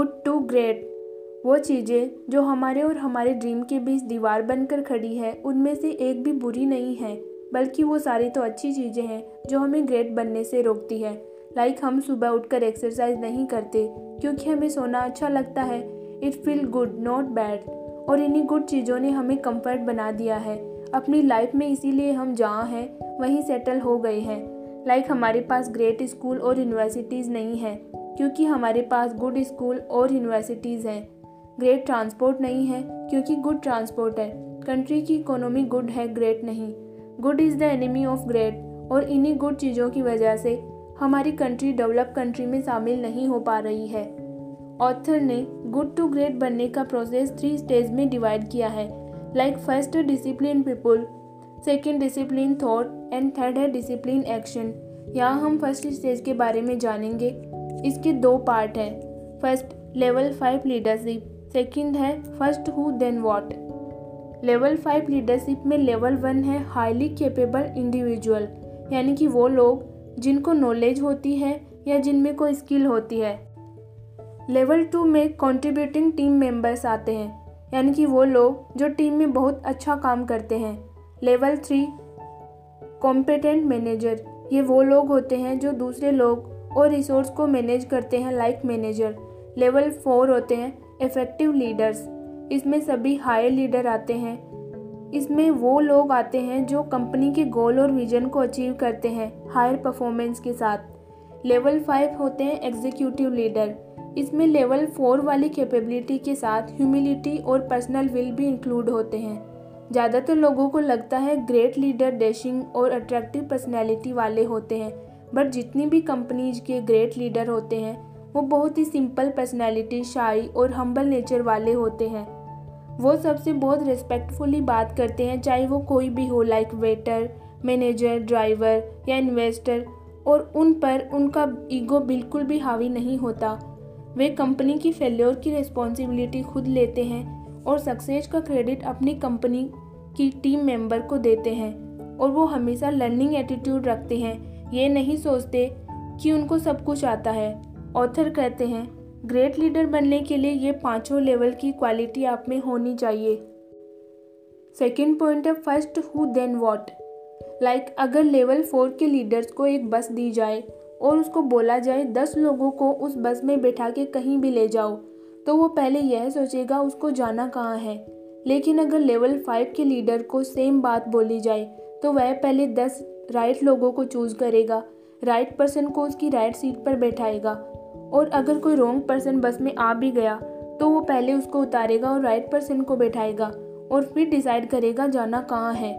Good to great. वो चीज़ें जो हमारे और हमारे ड्रीम के बीच दीवार बनकर खड़ी है, उनमें से एक भी बुरी नहीं है, बल्कि वो सारी तो अच्छी चीज़ें हैं जो हमें ग्रेट बनने से रोकती है। लाइक like हम सुबह उठकर एक्सरसाइज नहीं करते, क्योंकि हमें सोना अच्छा लगता है। It feel good, not bad. और इन्हीं गुड चीज़ों ने हमें कंफर्ट बना दिया है। अपनी लाइफ में इसीलिए हम जहाँ हैं, वहीं सेटल हो गए हैं। लाइक like हमारे पास ग्रेट स्कूल और यूनिवर्सिटीज़ नहीं हैं। क्योंकि हमारे पास गुड स्कूल और यूनिवर्सिटीज़ हैं। ग्रेट ट्रांसपोर्ट नहीं है, क्योंकि गुड ट्रांसपोर्ट है। कंट्री की इकोनॉमी गुड है ग्रेट नहीं। Good is the enemy of great और इन्हीं गुड चीज़ों की वजह से हमारी कंट्री डेवलप कंट्री में शामिल नहीं हो पा रही है। ऑथर ने गुड टू ग्रेट बनने का प्रोसेस थ्री स्टेज में डिवाइड किया है। Like first discipline people second discipline thought and third है डिसिप्लिन एक्शन यहाँ हम फ़र्स्ट स्टेज के बारे में जानेंगे। इसके दो पार्ट हैं। First level five leadership second है first who then what level five leadership में लेवल वन है हाईली कैपेबल इंडिविजुअल यानी कि वो लोग जिनको नॉलेज होती है या जिनमें कोई स्किल होती है। लेवल टू में कंट्रीब्यूटिंग टीम मेंबर्स आते हैं। यानी कि वो लोग जो टीम में बहुत अच्छा काम करते हैं। लेवल थ्री कॉम्पिटेंट मैनेजर ये वो लोग होते हैं जो दूसरे लोग और रिसोर्स को मैनेज करते हैं लाइक मैनेजर लेवल फोर होते हैं इफ़ेक्टिव लीडर्स इसमें सभी हायर लीडर आते हैं। इसमें वो लोग आते हैं जो कंपनी के गोल और विजन को अचीव करते हैं हायर परफॉर्मेंस के साथ। लेवल फाइव होते हैं एग्जीक्यूटिव लीडर इसमें लेवल फोर वाली कैपेबिलिटी के साथ ह्यूमिलिटी और पर्सनल विल भी इंक्लूड होते हैं। ज़्यादातर लोगों को लगता है ग्रेट लीडर डैशिंग और अट्रैक्टिव पर्सनैलिटी वाले होते हैं। बट जितनी भी कंपनीज़ के ग्रेट लीडर होते हैं, वो बहुत ही सिंपल पर्सनैलिटी शाई और हम्बल नेचर वाले होते हैं। वो सबसे बहुत रिस्पेक्टफुली बात करते हैं, चाहे वो कोई भी हो लाइक वेटर मैनेजर ड्राइवर या इन्वेस्टर और उन पर उनका ईगो बिल्कुल भी हावी नहीं होता। वे कंपनी की फेल्योर की रिस्पॉन्सिबिलिटी खुद लेते हैं और सक्सेस का क्रेडिट अपनी कंपनी की टीम मेंबर को देते हैं, और वो हमेशा लर्निंग एटीट्यूड रखते हैं। ये नहीं सोचते कि उनको सब कुछ आता है। ऑथर कहते हैं, ग्रेट लीडर बनने के लिए ये पाँचों लेवल की क्वालिटी आप में होनी चाहिए। सेकेंड पॉइंट है, first, who, then what? Like, अगर लेवल फोर के लीडर्स को एक बस दी जाए और उसको बोला जाए, दस लोगों को उस बस में बैठा के कहीं भी ले जाओ तो वो पहले यह सोचेगा उसको जाना कहाँ है। लेकिन अगर लेवल फाइव के लीडर को सेम बात बोली जाए तो वह पहले दस राइट लोगों को चूज़ करेगा, राइट पर्सन को उसकी राइट सीट पर बैठाएगा। और अगर कोई रॉन्ग पर्सन बस में आ भी गया तो वो पहले उसको उतारेगा और राइट पर्सन को बैठाएगा और फिर डिसाइड करेगा जाना कहाँ है।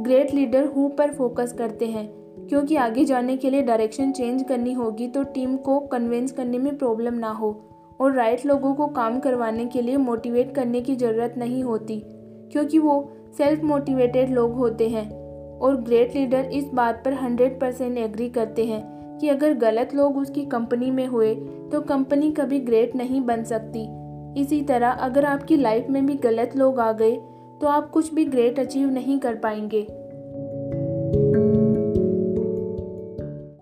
ग्रेट लीडर हु पर फोकस करते हैं, क्योंकि आगे जाने के लिए डायरेक्शन चेंज करनी होगी तो टीम को कन्विंस करने में प्रॉब्लम ना हो और राइट लोगों को काम करवाने के लिए मोटिवेट करने की ज़रूरत नहीं होती, क्योंकि वो सेल्फ मोटिवेटेड लोग होते हैं। और ग्रेट लीडर इस बात पर हंड्रेड परसेंट एग्री करते हैं कि अगर गलत लोग उसकी कंपनी में हुए तो कंपनी कभी ग्रेट नहीं बन सकती। इसी तरह अगर आपकी लाइफ में भी गलत लोग आ गए तो आप कुछ भी ग्रेट अचीव नहीं कर पाएँगे।